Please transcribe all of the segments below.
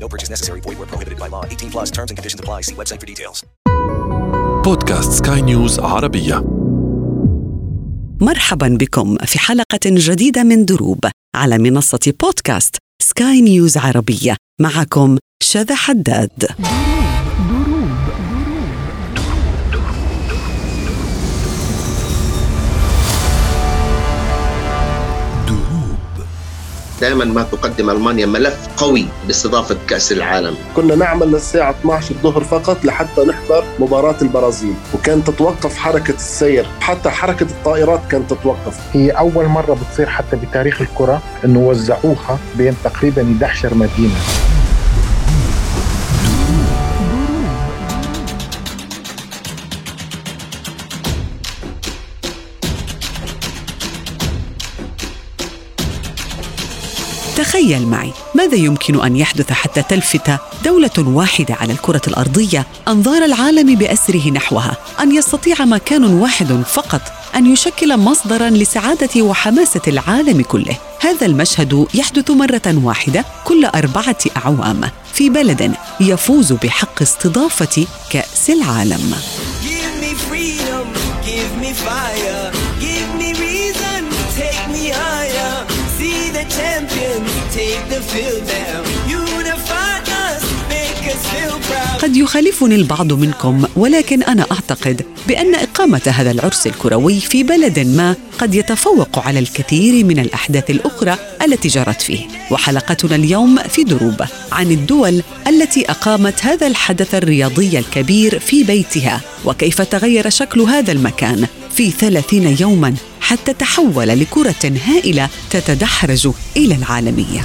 No purchase necessary. Void where prohibited by law. 18 plus terms and conditions apply. See website for details. بودكاست سكاي نيوز عربية مرحبا بكم في حلقة جديدة من دروب على منصة بودكاست سكاي نيوز عربية معكم شذى حداد دائما ما تقدم ألمانيا ملف قوي لاستضافه كأس العالم. كنا نعمل للساعة 12 الظهر فقط لحتى نحضر مباراة البرازيل وكانت تتوقف حركة السير حتى حركة الطائرات كانت تتوقف. هي أول مرة بتصير حتى بتاريخ الكرة إنه وزعوها بين تقريبا 11 مدينة. تخيل معي ماذا يمكن أن يحدث حتى تلفت دولة واحدة على الكرة الأرضية أنظار العالم بأسره نحوها؟ أن يستطيع مكان واحد فقط أن يشكل مصدرا لسعادة وحماسة العالم كله؟ هذا المشهد يحدث مرة واحدة كل أربعة أعوام في بلد يفوز بحق استضافة كأس العالم. Give me fire, give me reason, take me higher. See the champions, take the field now. Unify us, make us feel proud. قد يخالفني البعض منكم ولكن أنا أعتقد بأن إقامة هذا العرس الكروي في بلد ما قد يتفوق على الكثير من الأحداث الأخرى التي جرت فيه وحلقتنا اليوم في دروب عن الدول التي أقامت هذا الحدث الرياضي الكبير في بيتها وكيف تغير شكل هذا المكان في ثلاثين يوما حتى تحول لكرة هائلة تتدحرج إلى العالمية.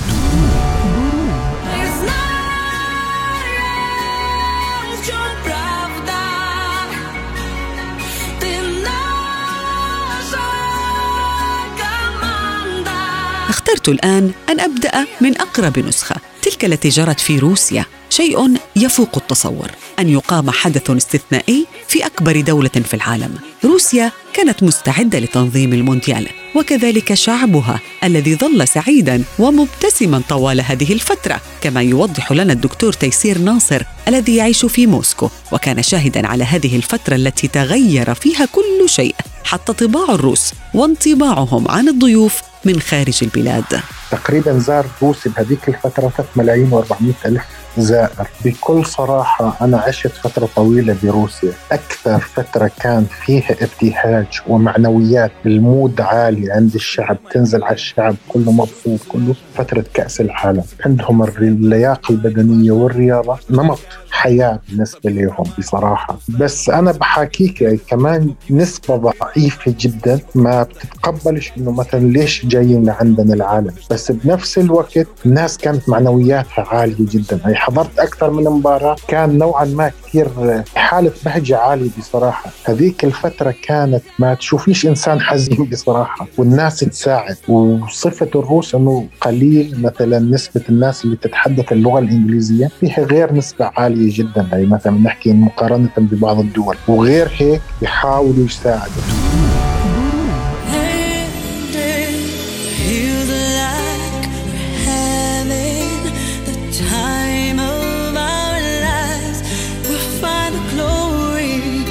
اخترت الآن أن أبدأ من أقرب نسخة تلك التي جرت في روسيا. شيء يفوق التصور أن يقام حدث استثنائي في أكبر دولة في العالم. روسيا كانت مستعدة لتنظيم المونديال وكذلك شعبها الذي ظل سعيدا ومبتسما طوال هذه الفترة. كما يوضح لنا الدكتور تيسير ناصر الذي يعيش في موسكو وكان شاهدا على هذه الفترة التي تغير فيها كل شيء حتى طباع الروس وانطباعهم عن الضيوف من خارج البلاد. تقريبا زار روسيا بهذيك الفترة 3 ملايين و400 ألف زائر. بكل صراحة أنا عشت فترة طويلة بروسيا. أكثر فترة كان فيها ابتهاج ومعنويات. المود عالي عند الشعب. تنزل على الشعب. كله مبسوط. كله فترة كأس العالم. عندهم اللياقة البدنية والرياضة. نمط. حياة بالنسبة لهم بصراحة. بس أنا بحاكيك يعني كمان نسبة ضعيفة جدا ما بتتقبلش إنه مثلا ليش جايين لعندنا العالم. بس بنفس الوقت الناس كانت معنوياتها عالية جدا. يعني حضرت أكثر من مباراة كان نوعا ما كثير حالة بهجة عالية بصراحة. هذيك الفترة كانت ما تشوفيش إنسان حزين بصراحة. والناس تساعد وصفة الروس أنه قليل مثلا نسبة الناس اللي تتحدث اللغة الإنجليزية. فيها غير نسبة عالية جدا يعني مثلا نحكي مقارنة ببعض الدول وغير هيك بيحاولوا يساعدوا.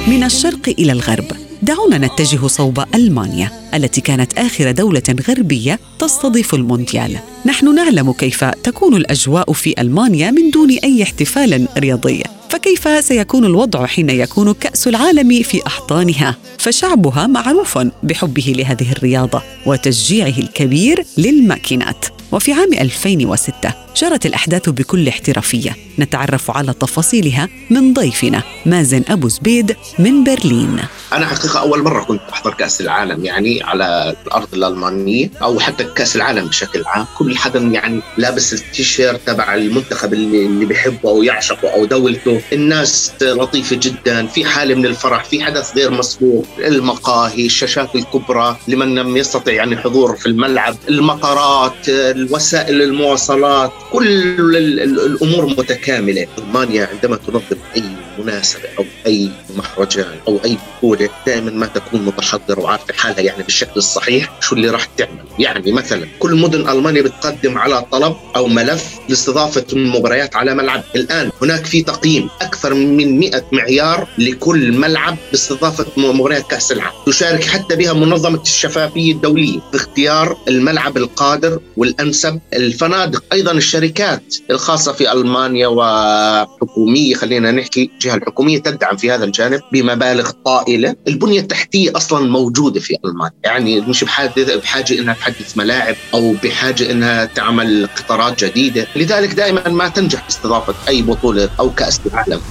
من الشرق إلى الغرب دعونا نتجه صوب ألمانيا التي كانت آخر دولة غربية تستضيف المونديال. نحن نعلم كيف تكون الأجواء في ألمانيا من دون أي احتفال رياضي. فكيف سيكون الوضع حين يكون كأس العالم في أحضانها؟ فشعبها معروف بحبه لهذه الرياضة وتشجيعه الكبير للماكينات. وفي عام 2006 جرت الأحداث بكل احترافية. نتعرف على تفاصيلها من ضيفنا مازن أبو زبيد من برلين. أنا حقيقة أول مرة كنت أحضر كأس العالم يعني على الأرض الألمانية أو حتى كأس العالم بشكل عام. كل حدا يعني لابس التيشيرت تبع المنتخب اللي, اللي بيحبه أو يعشقه أو دولته. الناس لطيفة جدا في حاله من الفرح في حدث غير مسبوق. المقاهي الشاشات الكبرى لمن لم يستطع يعني حضور في الملعب. المطارات الوسائل المواصلات كل الأمور متكاملة. ألمانيا عندما تنظم أي مناسبة أو أي مهرجان أو أي بطولة دائما ما تكون متحضرة وعارفة حالها يعني بالشكل الصحيح شو اللي راح تعمل. يعني مثلا كل مدن ألمانيا بتقدم على طلب أو ملف لاستضافة المباريات على ملعب. الآن هناك في تقييم أكثر من 100 معيار لكل ملعب باستضافة مباريات كأس العالم. تشارك حتى بها منظمة الشفافية الدولية في اختيار الملعب القادر والانسب الفنادق أيضا الشركات الخاصة في ألمانيا وحكومية خلينا نحكي الجهة الحكومية تدعم في هذا الجانب بمبالغ طائلة، البنية التحتية أصلا موجودة في ألمانيا، يعني مش بحاجة بحاجة إنها تحدث ملاعب أو بحاجة إنها تعمل قطارات جديدة، لذلك دائما ما تنجح استضافه أي بطولة أو كأس العالم.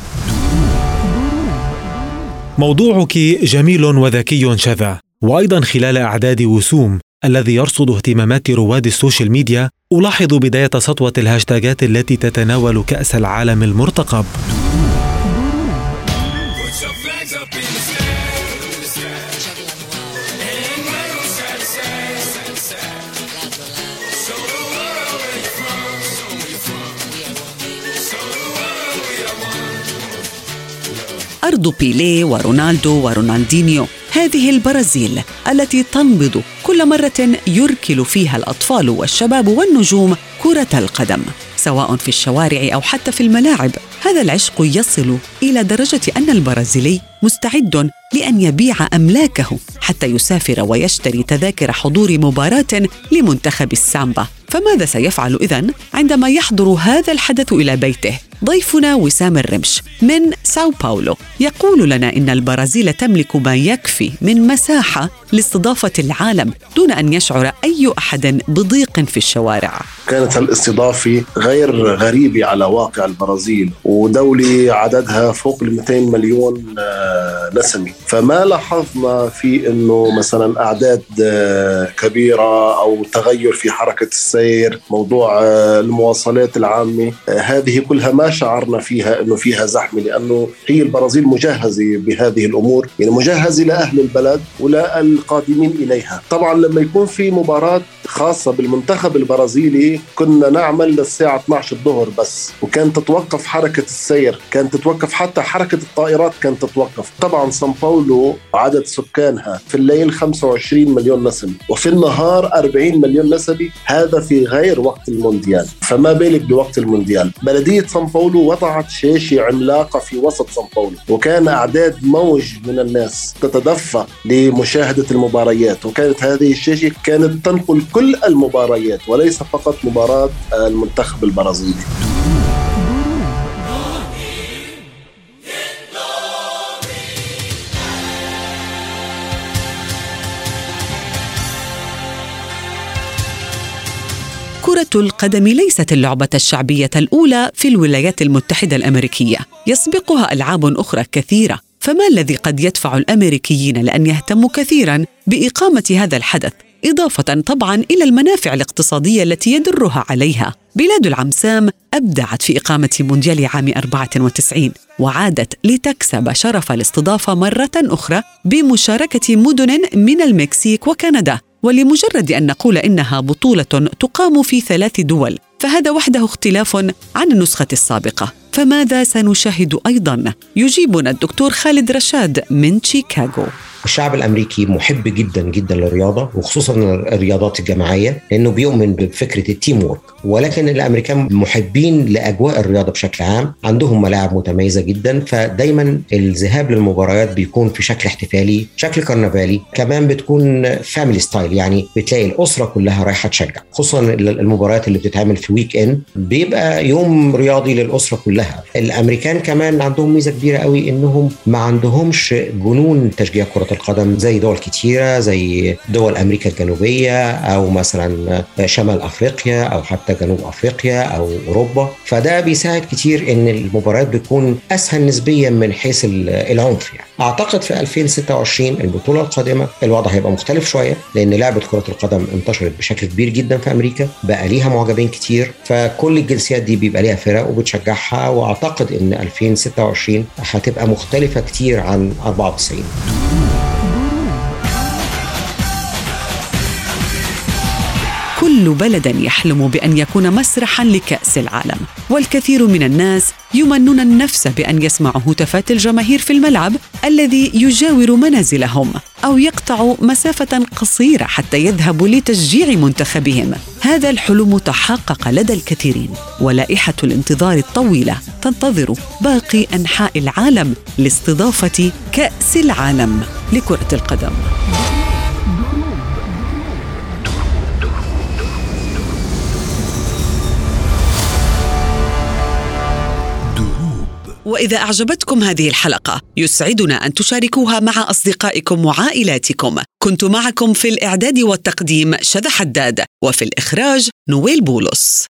موضوعك جميل وذكي شذا، وأيضا خلال أعداد وسوم الذي يرصد اهتمامات رواد ال social media ألاحظ بداية سطوة الهاشتاجات التي تتناول كأس العالم المرتقب. أرض بيليه ورونالدو ورونالدينيو هذه البرازيل التي تنبض كل مرة يركل فيها الأطفال والشباب والنجوم كرة القدم سواء في الشوارع أو حتى في الملاعب. هذا العشق يصل إلى درجة أن البرازيلي مستعد لأن يبيع أملاكه حتى يسافر ويشتري تذاكر حضور مباراة لمنتخب السامبا. فماذا سيفعل إذن عندما يحضر هذا الحدث إلى بيته؟ ضيفنا وسام الرمش من ساو باولو. يقول لنا إن البرازيل تملك ما يكفي من مساحة لاستضافة العالم دون أن يشعر أي أحد بضيق في الشوارع. كانت الاستضافة غير غريبة على واقع البرازيل ودولة عددها فوق ال 200 مليون آه، نسمة فما لاحظنا في أنه مثلا أعداد آه، كبيرة أو تغير في حركة السير موضوع آه، المواصلات العامة هذه كلها ما شعرنا فيها أنه فيها زحمة لأنه هي البرازيل مجهزة بهذه الأمور يعني مجهزة لأهل البلد وللقادمين إليها. طبعا لما يكون في مباراة خاصة بالمنتخب البرازيلي كنا نعمل للساعة 12 الظهر بس وكانت تتوقف حركة السير كانت تتوقف حتى حركة الطائرات كانت تتوقف. طبعا سان باولو عدد سكانها في الليل 25 مليون نسمة وفي النهار 40 مليون نسمة هذا في غير وقت المونديال. فما بالك بوقت المونديال؟ بلدية سان باولو وضعت شاشة عملاقة في وسط سان باولو وكان أعداد موج من الناس تتدفق لمشاهدة المباريات وكانت هذه الشاشة كانت تنقل كل المباريات وليس فقط مباراة المنتخب البرازيلي. كرة القدم ليست اللعبة الشعبية الأولى في الولايات المتحدة الأمريكية، يسبقها ألعاب أخرى كثيرة، فما الذي قد يدفع الأمريكيين لأن يهتموا كثيرا بإقامة هذا الحدث؟ إضافة طبعا إلى المنافع الاقتصادية التي يدرها عليها. بلاد العمسام أبدعت في إقامة مونديال عام 94 وعادت لتكسب شرف الاستضافة مرة أخرى بمشاركة مدن من المكسيك وكندا. ولمجرد أن نقول إنها بطولة تقام في ثلاث دول فهذا وحده اختلاف عن النسخة السابقة. فماذا سنشاهد أيضا؟ يجيبنا الدكتور خالد رشاد من شيكاغو. الشعب الأمريكي محب جدا جدا للرياضة وخصوصا الرياضات الجماعية لأنه بيؤمن بفكرة ال team work ولكن الأمريكان محبين لأجواء الرياضة بشكل عام عندهم ملاعب متميزة جدا فدايما الذهاب للمباريات بيكون في شكل احتفالي شكل كرنفالي كمان بتكون family style يعني بتلاقي الأسرة كلها رايحة تشجع. خصوصا المباريات اللي بتتعمل في weekend بيبقى يوم رياضي للأسرة كلها. الأمريكان كمان عندهم ميزة كبيرة قوي إنهم ما عندهمش جنون تشجيع كرة القدم زي دول كتيرة زي دول أمريكا الجنوبية أو مثلا شمال أفريقيا أو حتى جنوب أفريقيا أو أوروبا. فده بيساعد كتير إن المباريات بتكون أسهل نسبيا من حيث العنف يعني. أعتقد في 2026 البطولة القادمة الوضع هيبقى مختلف شوية لأن لعبة كرة القدم انتشرت بشكل كبير جدا في أمريكا بقى ليها معجبين كتير فكل الجنسيات دي بيبقى ليها فرق وبتشجعها وأعتقد إن 2026 هتبقى مختلفة كتير عن 94 كل بلد يحلم بأن يكون مسرحا لكأس العالم. والكثير من الناس يمنون النفس بأن يسمعوا هتافات الجماهير في الملعب الذي يجاور منازلهم أو يقطعوا مسافة قصيرة حتى يذهبوا لتشجيع منتخبهم. هذا الحلم تحقق لدى الكثيرين. ولائحة الانتظار الطويلة تنتظر باقي أنحاء العالم لاستضافة كأس العالم لكرة القدم. وإذا أعجبتكم هذه الحلقة يسعدنا أن تشاركوها مع أصدقائكم وعائلاتكم. كنت معكم في الإعداد والتقديم شذى حداد وفي الإخراج نويل بولس.